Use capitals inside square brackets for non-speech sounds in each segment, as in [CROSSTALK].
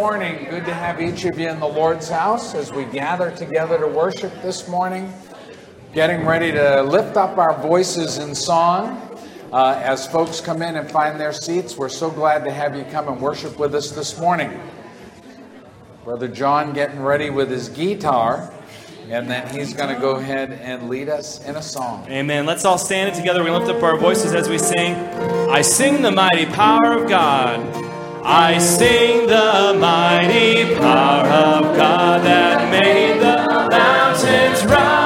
morning. Good to have each of you in the Lord's house as we gather together to worship this morning. Getting ready to lift up our voices in song. Uh, as folks come in and find their seats, we're so glad to have you come and worship with us this morning. Brother John getting ready with his guitar, and then he's going to go ahead and lead us in a song. Amen. Let's all stand it together. We lift up our voices as we sing. I sing the mighty power of God. I sing the mighty power of God that made the mountains rise,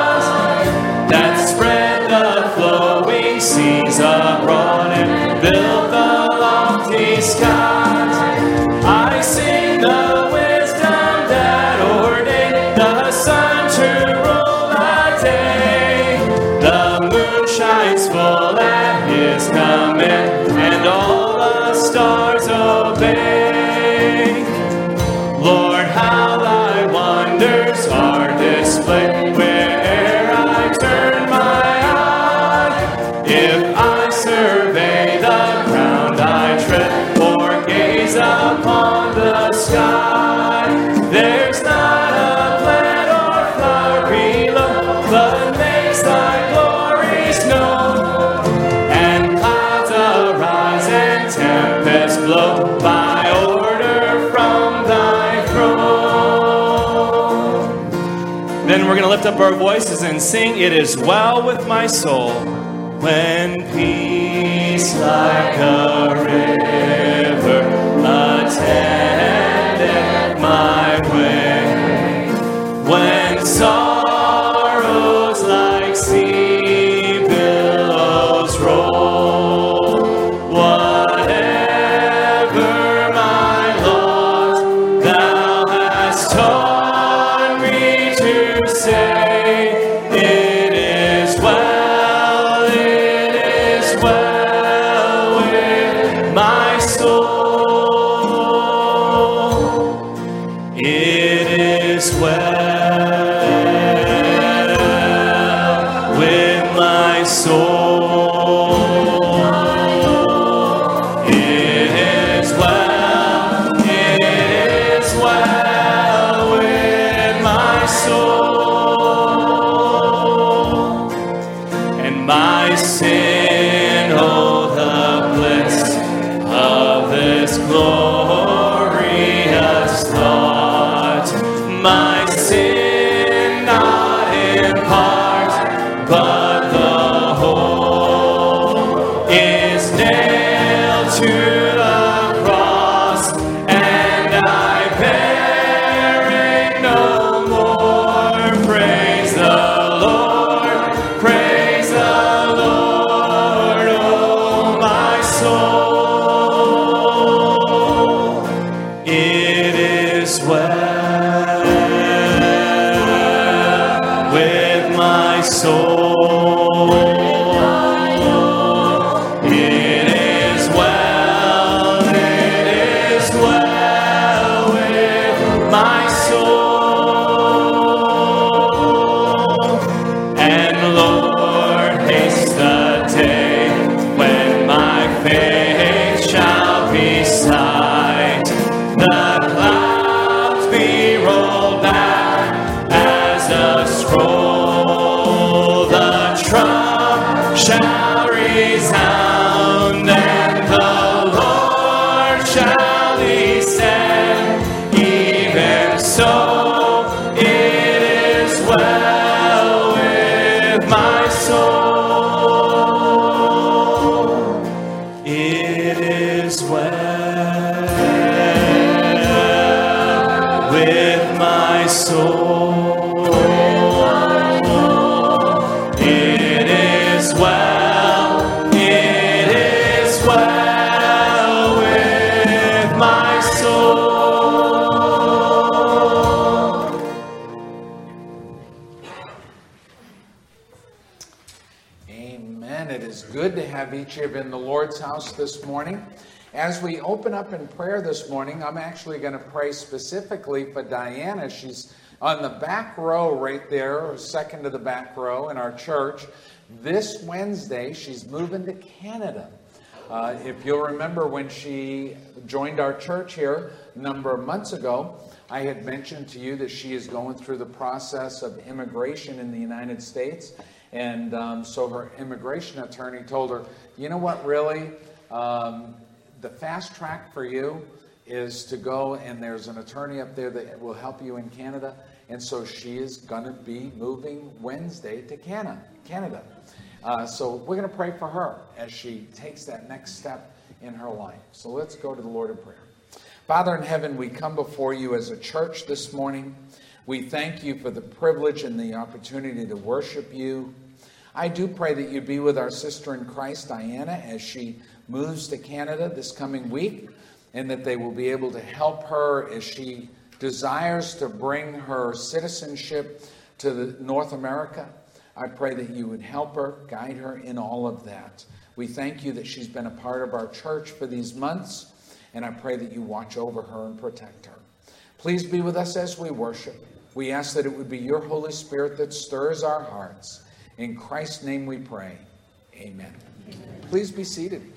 we're going to lift up our voices and sing, It is well with my soul. When peace like a river my soul. Amen. It is good to have each of you in the Lord's house this morning. As we open up in prayer this morning, I'm actually going to pray specifically for Diana. She's on the back row right there, or second to the back row in our church. This Wednesday, she's moving to Canada. Uh, if you'll remember when she joined our church here a number of months ago, I had mentioned to you that she is going through the process of immigration in the United States. And um, so her immigration attorney told her, you know what, really? Um, the fast track for you is to go, and there's an attorney up there that will help you in Canada. And so she is going to be moving Wednesday to Canada. Canada. Uh, so we're going to pray for her as she takes that next step in her life. So let's go to the Lord in prayer. Father in heaven, we come before you as a church this morning. We thank you for the privilege and the opportunity to worship you. I do pray that you be with our sister in Christ, Diana, as she moves to Canada this coming week, and that they will be able to help her as she desires to bring her citizenship to North America. I pray that you would help her, guide her in all of that. We thank you that she's been a part of our church for these months and I pray that you watch over her and protect her. Please be with us as we worship. We ask that it would be your Holy Spirit that stirs our hearts. In Christ's name we pray. Amen. Amen. Please be seated.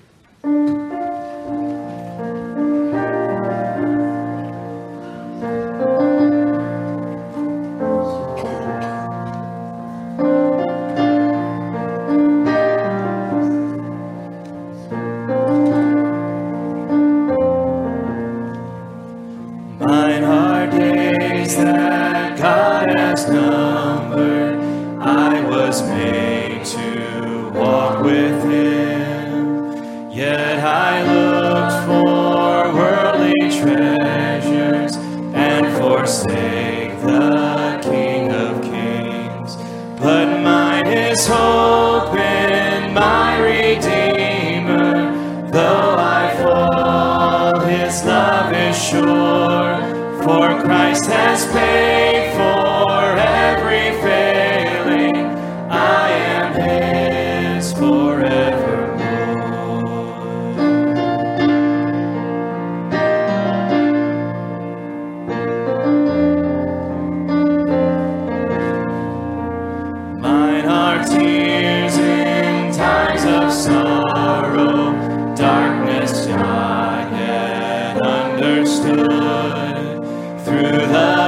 For through love.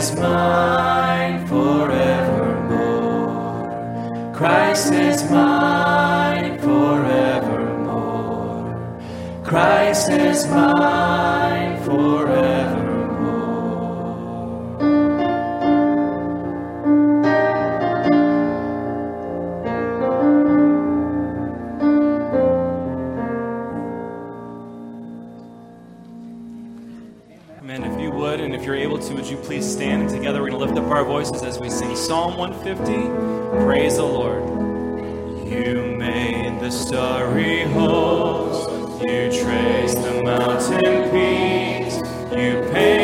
is mine forevermore. Christ is mine forevermore. Christ is mine. voices as we sing Psalm 150. Praise the Lord. You made the starry host, you traced the mountain peaks, you paved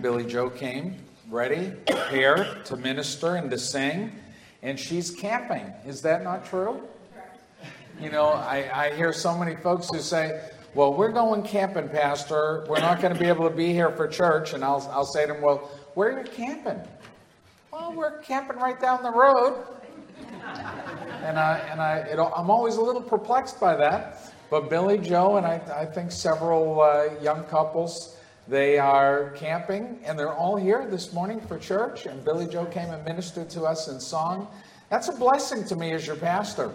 Billy Joe came ready, prepared to minister and to sing, and she's camping. Is that not true? You know, I, I hear so many folks who say, Well, we're going camping, Pastor. We're not going to be able to be here for church. And I'll, I'll say to them, Well, where are you camping? Well, we're camping right down the road. And, I, and I, it, I'm always a little perplexed by that. But Billy Joe and I, I think several uh, young couples they are camping, and they're all here this morning for church. And Billy Joe came and ministered to us in song. That's a blessing to me as your pastor.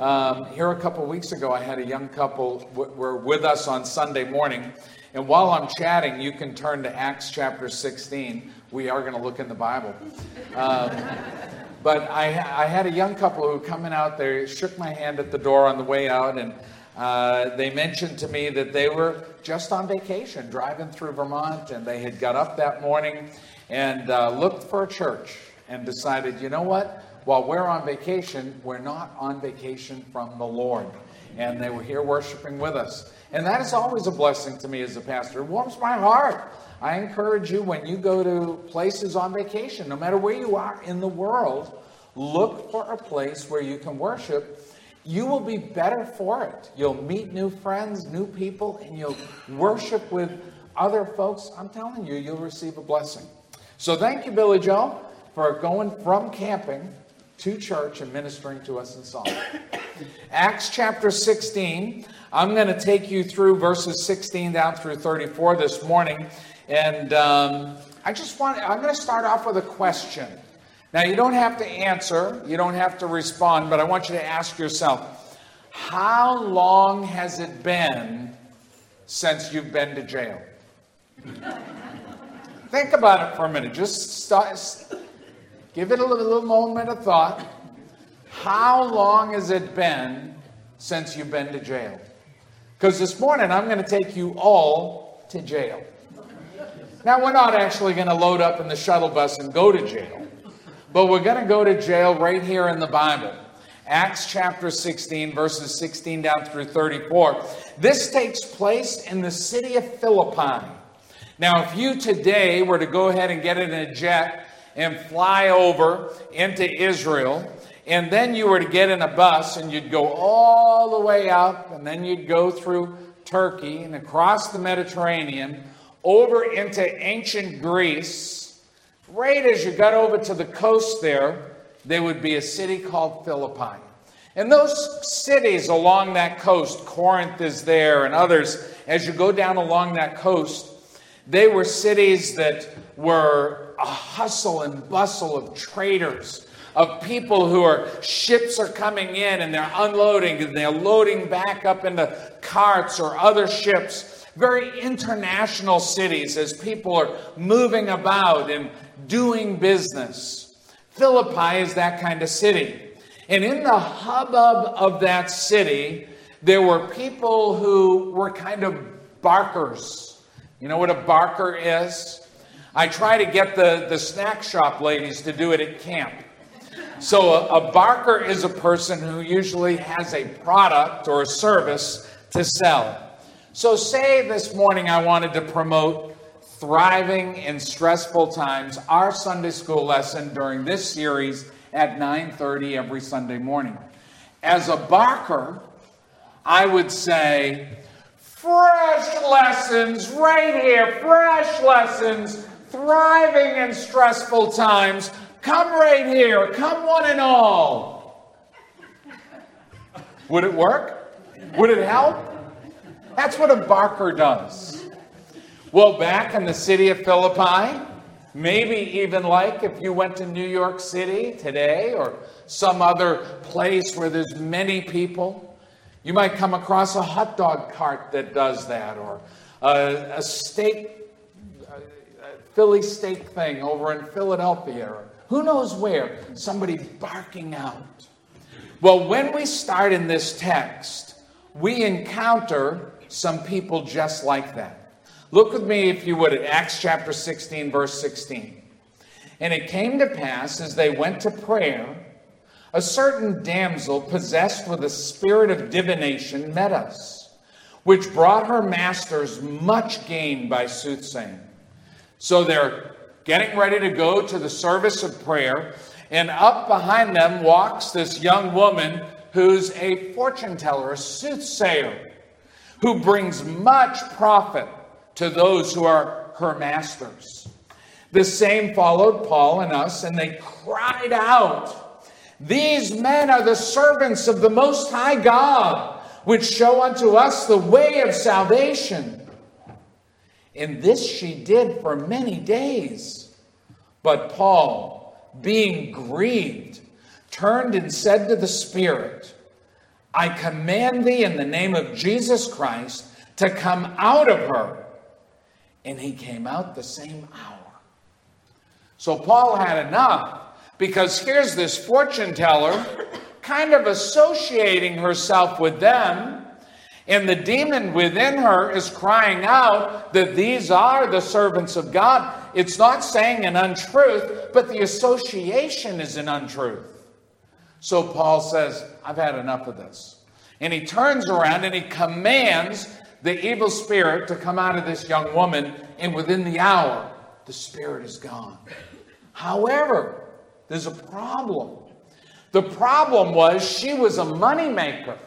Um, here a couple weeks ago, I had a young couple w- were with us on Sunday morning, and while I'm chatting, you can turn to Acts chapter 16. We are going to look in the Bible. Um, but I, I, had a young couple who coming out there, shook my hand at the door on the way out, and uh, they mentioned to me that they were just on vacation, driving through Vermont, and they had got up that morning and uh, looked for a church and decided, you know what? While we're on vacation, we're not on vacation from the Lord. And they were here worshiping with us. And that is always a blessing to me as a pastor. It warms my heart. I encourage you when you go to places on vacation, no matter where you are in the world, look for a place where you can worship you will be better for it. You'll meet new friends, new people, and you'll worship with other folks. I'm telling you, you'll receive a blessing. So thank you, Billy Joe, for going from camping to church and ministering to us in song. [COUGHS] Acts chapter 16. I'm going to take you through verses 16 down through 34 this morning. And um, I just want, I'm going to start off with a question. Now, you don't have to answer, you don't have to respond, but I want you to ask yourself how long has it been since you've been to jail? [LAUGHS] Think about it for a minute. Just start, give it a little, little moment of thought. How long has it been since you've been to jail? Because this morning I'm going to take you all to jail. Now, we're not actually going to load up in the shuttle bus and go to jail, but we're going to go to jail right here in the Bible. Acts chapter 16, verses 16 down through 34. This takes place in the city of Philippi. Now, if you today were to go ahead and get in a jet and fly over into Israel, and then you were to get in a bus and you'd go all the way up, and then you'd go through Turkey and across the Mediterranean over into ancient Greece, right as you got over to the coast there, there would be a city called Philippi. And those cities along that coast, Corinth is there and others, as you go down along that coast, they were cities that were a hustle and bustle of traders, of people who are, ships are coming in and they're unloading and they're loading back up into carts or other ships. Very international cities as people are moving about and doing business. Philippi is that kind of city. And in the hubbub of that city, there were people who were kind of barkers you know what a barker is? I try to get the, the snack shop ladies to do it at camp. So, a, a barker is a person who usually has a product or a service to sell. So, say this morning I wanted to promote thriving in stressful times, our Sunday school lesson during this series at 9:30 every Sunday morning. As a barker, I would say, Fresh lessons right here, fresh lessons, thriving in stressful times. Come right here, come one and all. Would it work? Would it help? That's what a barker does. Well, back in the city of Philippi, maybe even like if you went to New York City today or some other place where there's many people, you might come across a hot dog cart that does that, or a, a steak, a Philly steak thing over in Philadelphia, or who knows where, somebody barking out. Well, when we start in this text, we encounter some people just like that. Look with me, if you would, at Acts chapter 16, verse 16. And it came to pass as they went to prayer a certain damsel possessed with a spirit of divination met us, which brought her masters much gain by soothsaying. So they're getting ready to go to the service of prayer, and up behind them walks this young woman who's a fortune teller, a soothsayer, who brings much profit to those who are her masters. The same followed Paul and us, and they cried out these men are the servants of the Most High God, which show unto us the way of salvation. And this she did for many days. But Paul, being grieved, turned and said to the Spirit, I command thee in the name of Jesus Christ to come out of her. And he came out the same hour. So Paul had enough because here's this fortune teller kind of associating herself with them. And the demon within her is crying out that these are the servants of God. It's not saying an untruth, but the association is an untruth. So Paul says, I've had enough of this. And he turns around and he commands the evil spirit to come out of this young woman, and within the hour, the spirit is gone. However, there's a problem. The problem was she was a moneymaker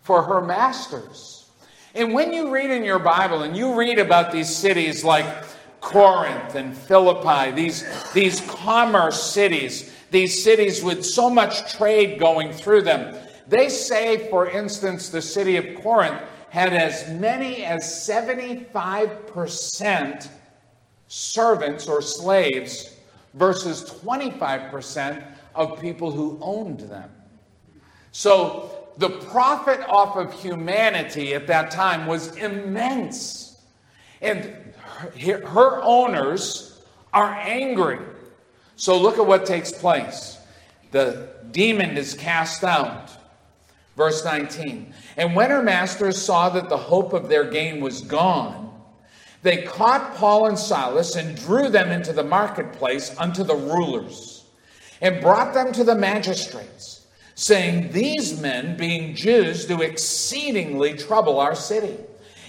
for her masters. And when you read in your Bible and you read about these cities like Corinth and Philippi, these, these commerce cities, these cities with so much trade going through them, They say, for instance, the city of Corinth had as many as 75% servants or slaves versus 25% of people who owned them. So the profit off of humanity at that time was immense. And her, owners are angry. So look at what takes place. The demon is cast out. Verse 19. And when her masters saw that the hope of their gain was gone, they caught Paul and Silas and drew them into the marketplace unto the rulers and brought them to the magistrates, saying, These men, being Jews, do exceedingly trouble our city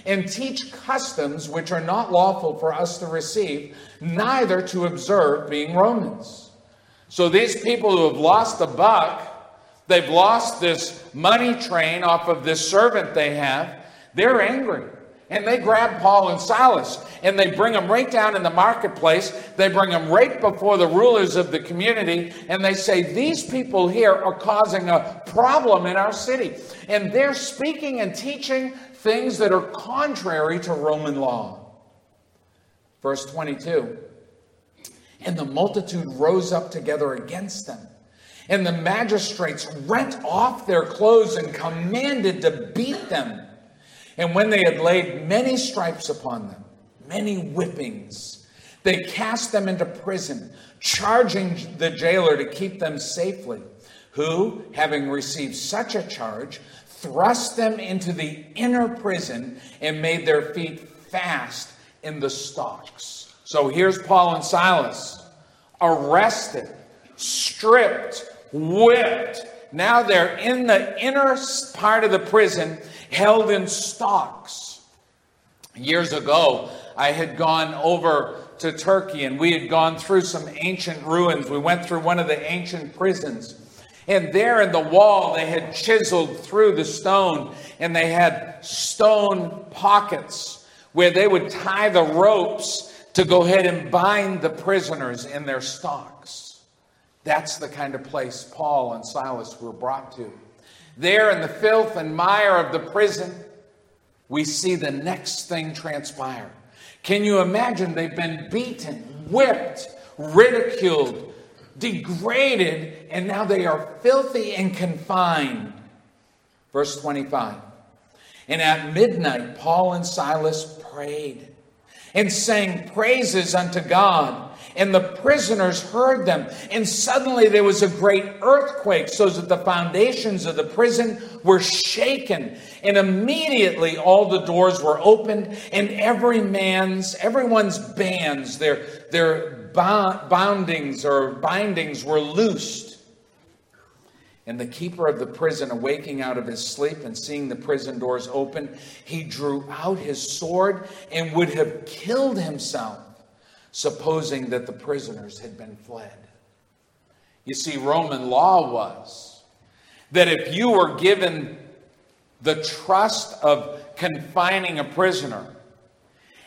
and teach customs which are not lawful for us to receive, neither to observe, being Romans. So these people who have lost a buck, they've lost this money train off of this servant they have, they're angry. And they grab Paul and Silas and they bring them right down in the marketplace. They bring them right before the rulers of the community and they say, These people here are causing a problem in our city. And they're speaking and teaching things that are contrary to Roman law. Verse 22 And the multitude rose up together against them. And the magistrates rent off their clothes and commanded to beat them. And when they had laid many stripes upon them, many whippings, they cast them into prison, charging the jailer to keep them safely, who, having received such a charge, thrust them into the inner prison and made their feet fast in the stocks. So here's Paul and Silas arrested, stripped, whipped. Now they're in the inner part of the prison held in stocks. Years ago, I had gone over to Turkey and we had gone through some ancient ruins. We went through one of the ancient prisons. And there in the wall, they had chiseled through the stone and they had stone pockets where they would tie the ropes to go ahead and bind the prisoners in their stocks. That's the kind of place Paul and Silas were brought to. There in the filth and mire of the prison, we see the next thing transpire. Can you imagine? They've been beaten, whipped, ridiculed, degraded, and now they are filthy and confined. Verse 25. And at midnight, Paul and Silas prayed and sang praises unto God and the prisoners heard them. And suddenly there was a great earthquake, so that the foundations of the prison were shaken. And immediately all the doors were opened, and every man's, everyone's bands, their, their boundings or bindings were loosed. And the keeper of the prison, awaking out of his sleep and seeing the prison doors open, he drew out his sword and would have killed himself supposing that the prisoners had been fled. You see, Roman law was that if you were given the trust of confining a prisoner,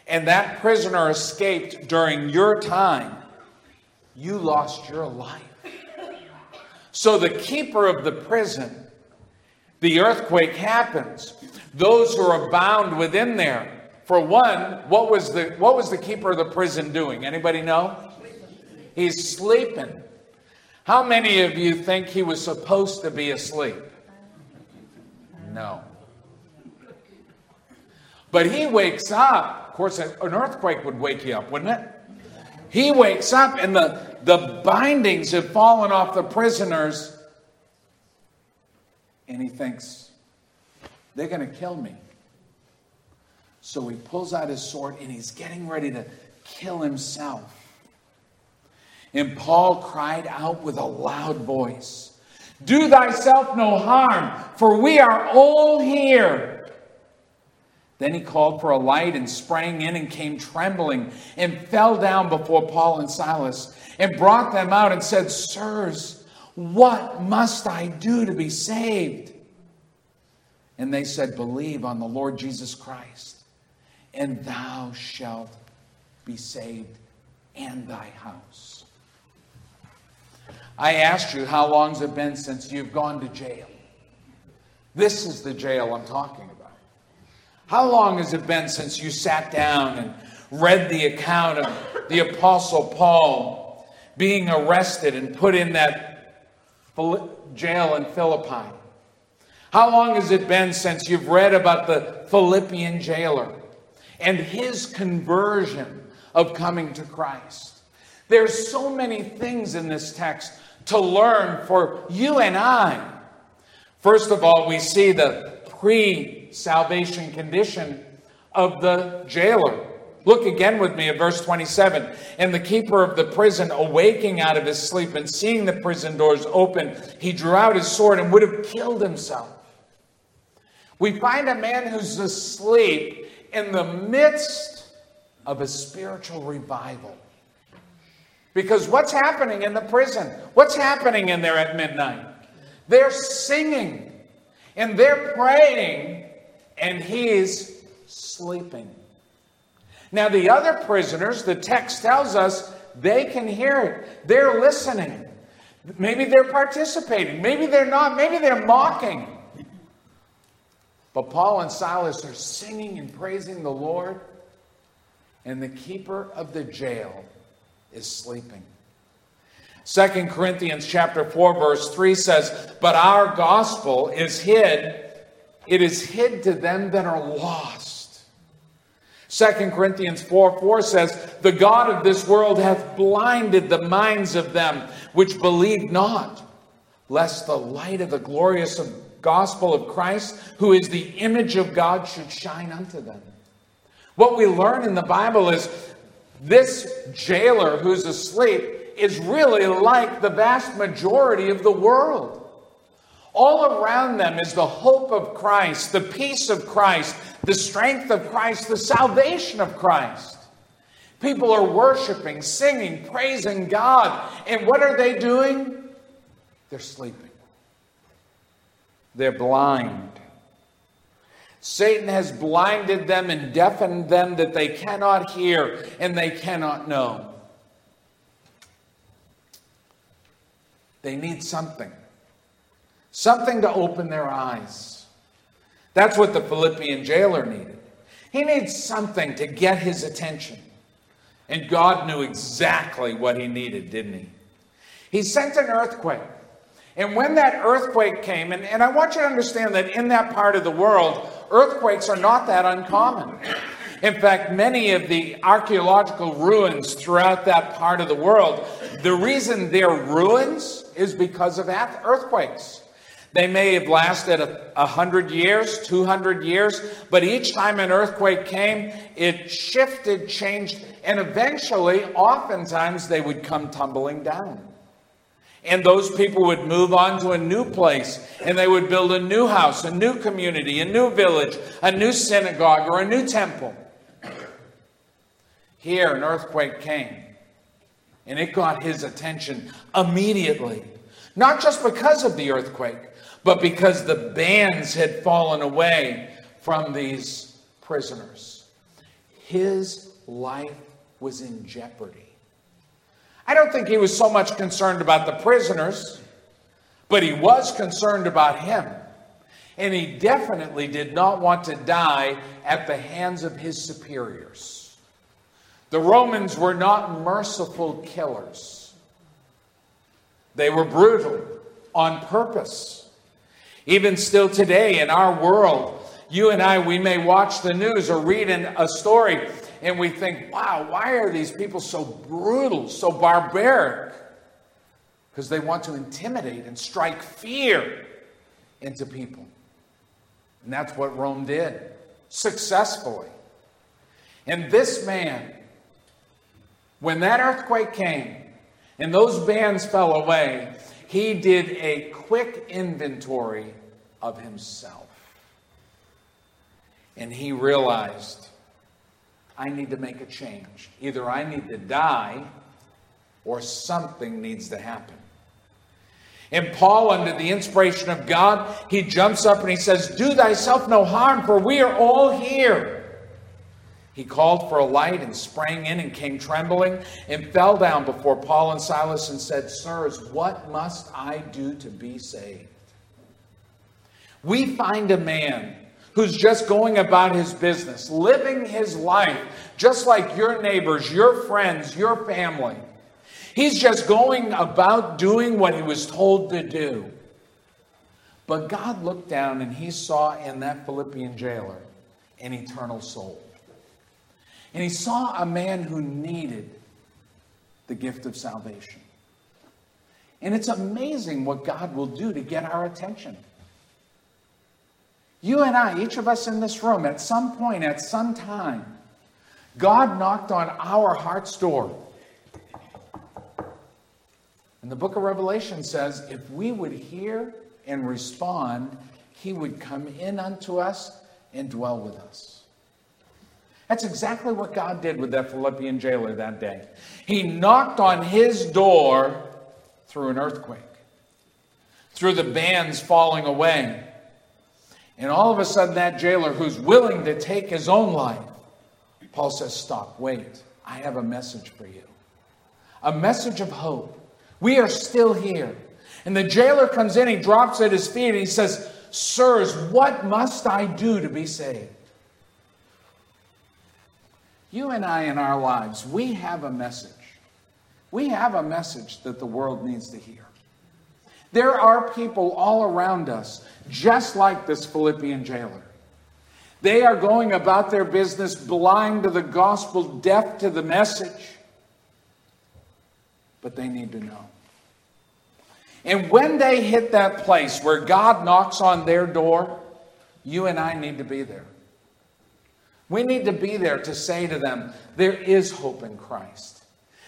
and that prisoner escaped during your time, you lost your life. So the keeper of the prison, the earthquake happens. Those who are bound within there for one, what was the what was the keeper of the prison doing? Anybody know? He's sleeping. How many of you think he was supposed to be asleep? No. But he wakes up. Of course, an earthquake would wake you up, wouldn't it? He wakes up and the, the bindings have fallen off the prisoners. And he thinks, they're going to kill me. So he pulls out his sword and he's getting ready to kill himself. And Paul cried out with a loud voice Do thyself no harm, for we are all here. Then he called for a light and sprang in and came trembling and fell down before Paul and Silas and brought them out and said, Sirs, what must I do to be saved? And they said, Believe on the Lord Jesus Christ and thou shalt be saved and thy house. I asked you, how long's it been since you've gone to jail? This is the jail I'm talking about. How long has it been since you sat down and read the account of the Apostle Paul being arrested and put in that jail in Philippi? How long has it been since you've read about the Philippian jailer and his conversion of coming to Christ? There's so many things in this text to learn for you and I. First of all, we see the pre salvation condition of the jailer. Look again with me at verse 27. And the keeper of the prison, awaking out of his sleep and seeing the prison doors open, he drew out his sword and would have killed himself. We find a man who's asleep in the midst of a spiritual revival. Because what's happening in the prison? What's happening in there at midnight? They're singing and they're praying, and he's sleeping. Now, the other prisoners, the text tells us they can hear it. They're listening. Maybe they're participating. Maybe they're not. Maybe they're mocking. But Paul and Silas are singing and praising the Lord, and the keeper of the jail is sleeping. 2 Corinthians chapter 4 verse 3 says, "But our gospel is hid, it is hid to them that are lost." 2 Corinthians 4 4 says, The God of this world hath blinded the minds of them which believe not, lest the light of the glorious gospel of Christ, who is the image of God, should shine unto them. What we learn in the Bible is this jailer who's asleep is really like the vast majority of the world. All around them is the hope of Christ, the peace of Christ, the strength of Christ, the salvation of Christ. People are worshiping, singing, praising God. And what are they doing? They're sleeping, they're blind. Satan has blinded them and deafened them that they cannot hear and they cannot know. They need something, something to open their eyes. That's what the Philippian jailer needed. He needs something to get his attention. And God knew exactly what he needed, didn't he? He sent an earthquake. And when that earthquake came, and, and I want you to understand that in that part of the world, earthquakes are not that uncommon. In fact, many of the archaeological ruins throughout that part of the world, the reason they're ruins is because of earthquakes. They may have lasted a, hundred years, 200 years, but each time an earthquake came, it shifted, changed, and eventually, oftentimes, they would come tumbling down. And those people would move on to a new place and they would build a new house, a new community, a new village, a new synagogue, or a new temple. Here, an earthquake came, and it got his attention immediately. Not just because of the earthquake, but because the bands had fallen away from these prisoners. His life was in jeopardy. I don't think he was so much concerned about the prisoners, but he was concerned about him. And he definitely did not want to die at the hands of his superiors. The Romans were not merciful killers, they were brutal on purpose. Even still today in our world, you and I, we may watch the news or read a story and we think, wow, why are these people so brutal, so barbaric? Because they want to intimidate and strike fear into people. And that's what Rome did successfully. And this man when that earthquake came and those bands fell away, he did a quick inventory of himself. And he realized, I need to make a change. Either I need to die or something needs to happen. And Paul, under the inspiration of God, he jumps up and he says, Do thyself no harm, for we are all here. He called for a light and sprang in and came trembling and fell down before Paul and Silas and said, Sirs, what must I do to be saved? we find a man who's just going about his business, living his life just like your neighbors, your friends, your family. He's just going about doing what he was told to do. But God looked down and he saw in that Philippian jailer an eternal soul. And he saw a man who needed the gift of salvation. And it's amazing what God will do to get our attention. You and I, each of us in this room, at some point, at some time, God knocked on our heart's door. And the book of Revelation says if we would hear and respond, he would come in unto us and dwell with us. That's exactly what God did with that Philippian jailer that day. He knocked on his door through an earthquake, through the bands falling away and all of a sudden, that jailer who's willing to take his own life, Paul says, Stop, wait. I have a message for you. A message of hope. We are still here. And the jailer comes in, he drops at his feet, and he says, Sirs, what must I do to be saved? You and I in our lives, we have a message. We have a message that the world needs to hear. There are people all around us, just like this Philippian jailer. They are going about their business blind to the gospel, deaf to the message, but they need to know. And when they hit that place where God knocks on their door, you and I need to be there. We need to be there to say to them, there is hope in Christ.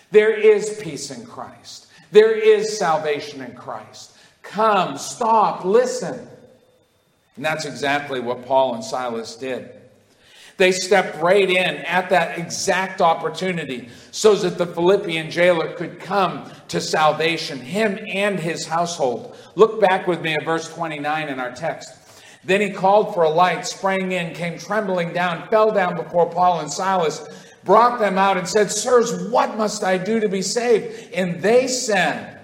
There is peace in Christ. There is salvation in Christ. Come, stop, listen. And that's exactly what Paul and Silas did. They stepped right in at that exact opportunity so that the Philippian jailer could come to salvation, him and his household. Look back with me at verse 29 in our text. Then he called for a light, sprang in, came trembling down, fell down before Paul and Silas, brought them out, and said, Sirs, what must I do to be saved? And they said,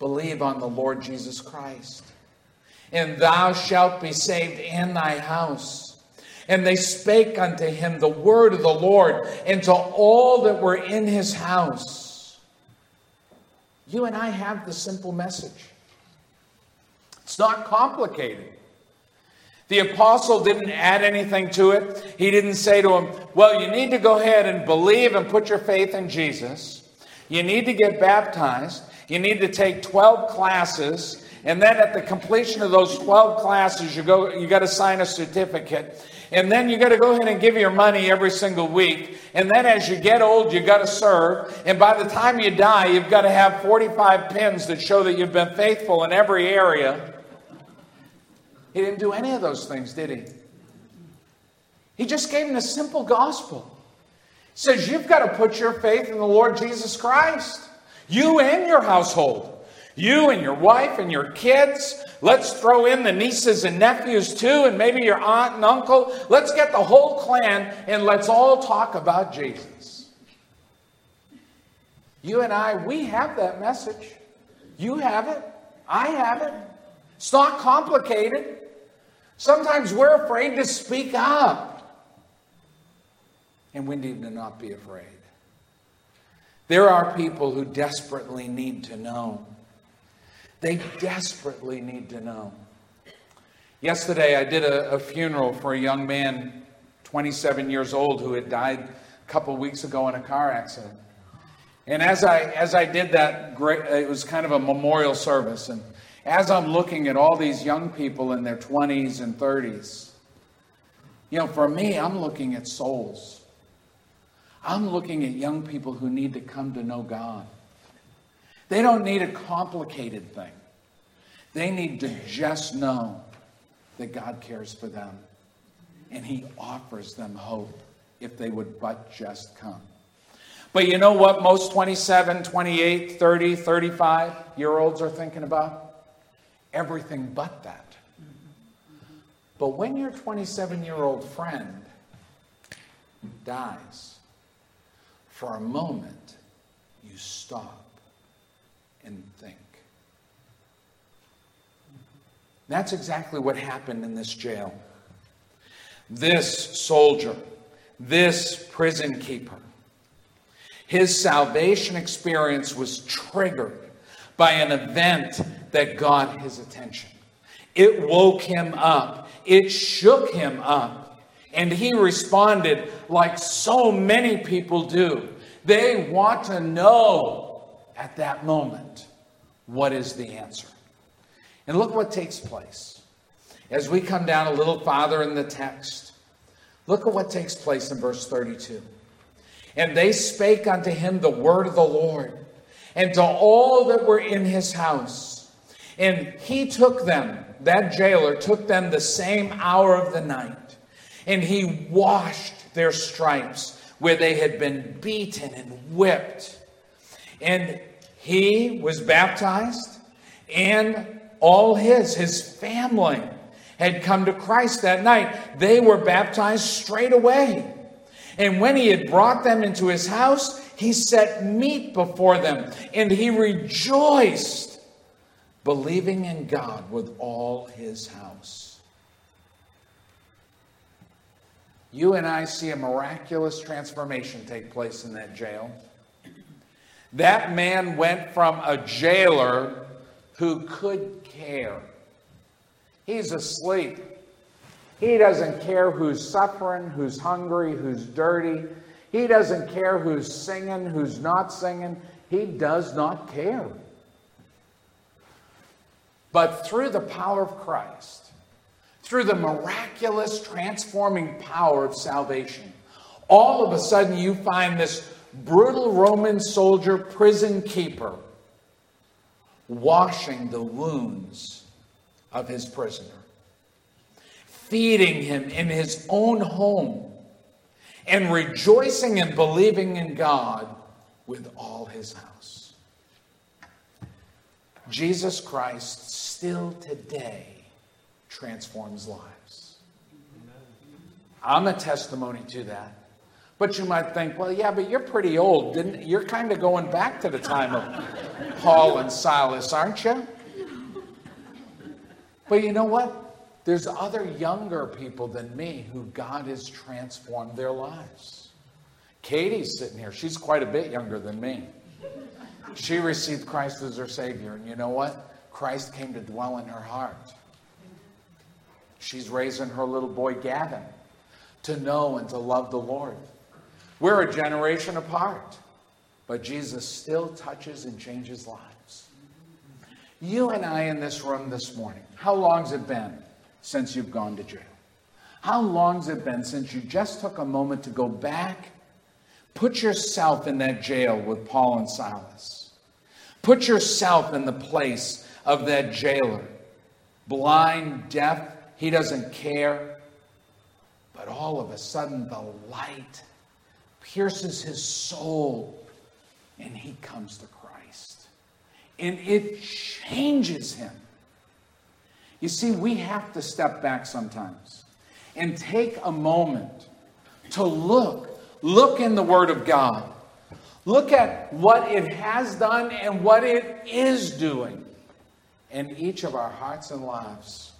Believe on the Lord Jesus Christ, and thou shalt be saved in thy house. And they spake unto him the word of the Lord, and to all that were in his house. You and I have the simple message. It's not complicated. The apostle didn't add anything to it. He didn't say to him, Well, you need to go ahead and believe and put your faith in Jesus. You need to get baptized. You need to take 12 classes, and then at the completion of those 12 classes, you go you got to sign a certificate. And then you got to go ahead and give your money every single week. And then as you get old, you got to serve. And by the time you die, you've got to have 45 pins that show that you've been faithful in every area. He didn't do any of those things, did he? He just gave him a simple gospel. Says, You've got to put your faith in the Lord Jesus Christ. You and your household. You and your wife and your kids. Let's throw in the nieces and nephews too, and maybe your aunt and uncle. Let's get the whole clan and let's all talk about Jesus. You and I, we have that message. You have it. I have it. It's not complicated. Sometimes we're afraid to speak up. And we need to not be afraid. There are people who desperately need to know. They desperately need to know. Yesterday, I did a, a funeral for a young man, 27 years old, who had died a couple weeks ago in a car accident. And as I, as I did that, great, it was kind of a memorial service. And as I'm looking at all these young people in their 20s and 30s, you know, for me, I'm looking at souls. I'm looking at young people who need to come to know God. They don't need a complicated thing, they need to just know that God cares for them and He offers them hope if they would but just come. But you know what most 27, 28, 30, 35 year olds are thinking about? Everything but that. But when your 27 year old friend dies, for a moment, you stop and think. That's exactly what happened in this jail. This soldier, this prison keeper, his salvation experience was triggered by an event that got his attention. It woke him up, it shook him up, and he responded like so many people do. They want to know at that moment what is the answer. And look what takes place. As we come down a little farther in the text, look at what takes place in verse 32. And they spake unto him the word of the Lord, and to all that were in his house. And he took them, that jailer took them the same hour of the night, and he washed their stripes where they had been beaten and whipped. And he was baptized, and all his, his family, had come to Christ that night. They were baptized straight away. And when he had brought them into his house, he set meat before them, and he rejoiced, believing in God with all his house. You and I see a miraculous transformation take place in that jail. That man went from a jailer who could care. He's asleep. He doesn't care who's suffering, who's hungry, who's dirty. He doesn't care who's singing, who's not singing. He does not care. But through the power of Christ, through the miraculous transforming power of salvation, all of a sudden you find this brutal Roman soldier prison keeper washing the wounds of his prisoner feeding him in his own home, and rejoicing and believing in God with all his house. Jesus Christ still today transforms lives. I'm a testimony to that. But you might think, well, yeah, but you're pretty old. Didn't you're kind of going back to the time of [LAUGHS] Paul and Silas, aren't you? But you know what? There's other younger people than me who God has transformed their lives. Katie's sitting here. She's quite a bit younger than me. She received Christ as her Savior. And you know what? Christ came to dwell in her heart. She's raising her little boy, Gavin, to know and to love the Lord. We're a generation apart, but Jesus still touches and changes lives. You and I in this room this morning, how long's it been? since you've gone to jail? How long's it been since you just took a moment to go back? Put yourself in that jail with Paul and Silas. Put yourself in the place of that jailer. Blind, deaf, he doesn't care. But all of a sudden, the light pierces his soul and he comes to Christ. And it changes him. You see, we have to step back sometimes and take a moment to look. Look in the Word of God. Look at what it has done and what it is doing in each of our hearts and lives.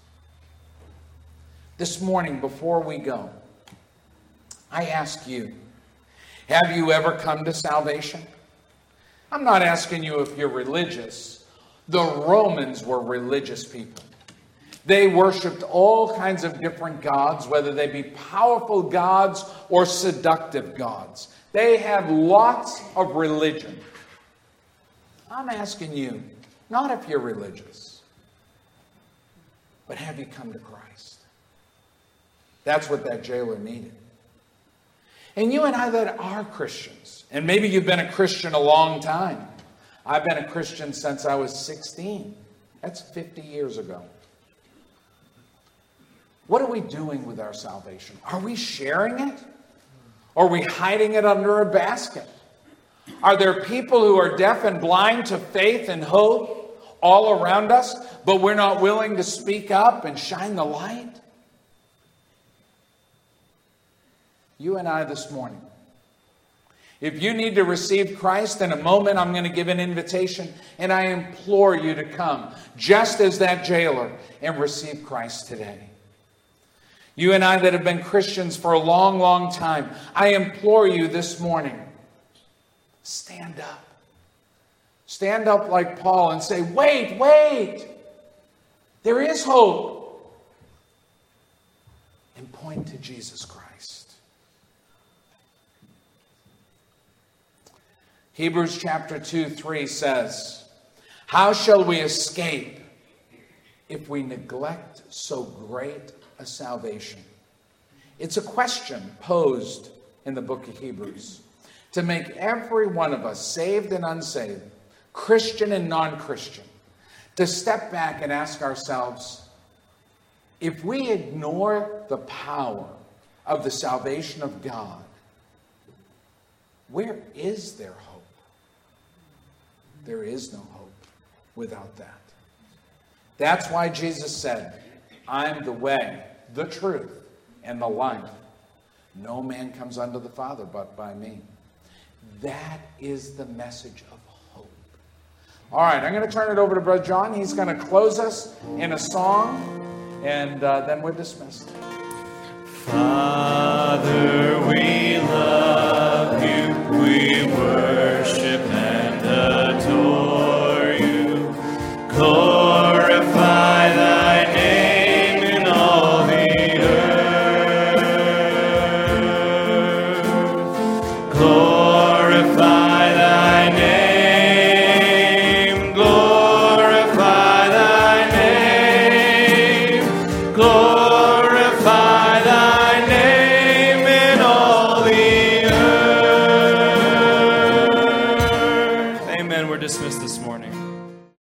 This morning, before we go, I ask you have you ever come to salvation? I'm not asking you if you're religious. The Romans were religious people. They worshiped all kinds of different gods, whether they be powerful gods or seductive gods. They had lots of religion. I'm asking you, not if you're religious, but have you come to Christ? That's what that jailer needed. And you and I that are Christians, and maybe you've been a Christian a long time. I've been a Christian since I was 16. That's 50 years ago. What are we doing with our salvation? Are we sharing it? Or Are we hiding it under a basket? Are there people who are deaf and blind to faith and hope all around us, but we're not willing to speak up and shine the light? You and I this morning, If you need to receive Christ, in a moment I'm going to give an invitation, and I implore you to come, just as that jailer, and receive Christ today. You and I that have been Christians for a long, long time, I implore you this morning stand up. Stand up like Paul and say, Wait, wait. There is hope. And point to Jesus Christ. Hebrews chapter 2 3 says, How shall we escape if we neglect so great a salvation? It's a question posed in the book of Hebrews to make every one of us, saved and unsaved, Christian and non Christian, to step back and ask ourselves if we ignore the power of the salvation of God, where is there hope? There is no hope without that. That's why Jesus said, I'm the way, the truth, and the life. No man comes unto the Father but by me. That is the message of. All right, I'm going to turn it over to Brother John. He's going to close us in a song, and uh, then we're dismissed. Father.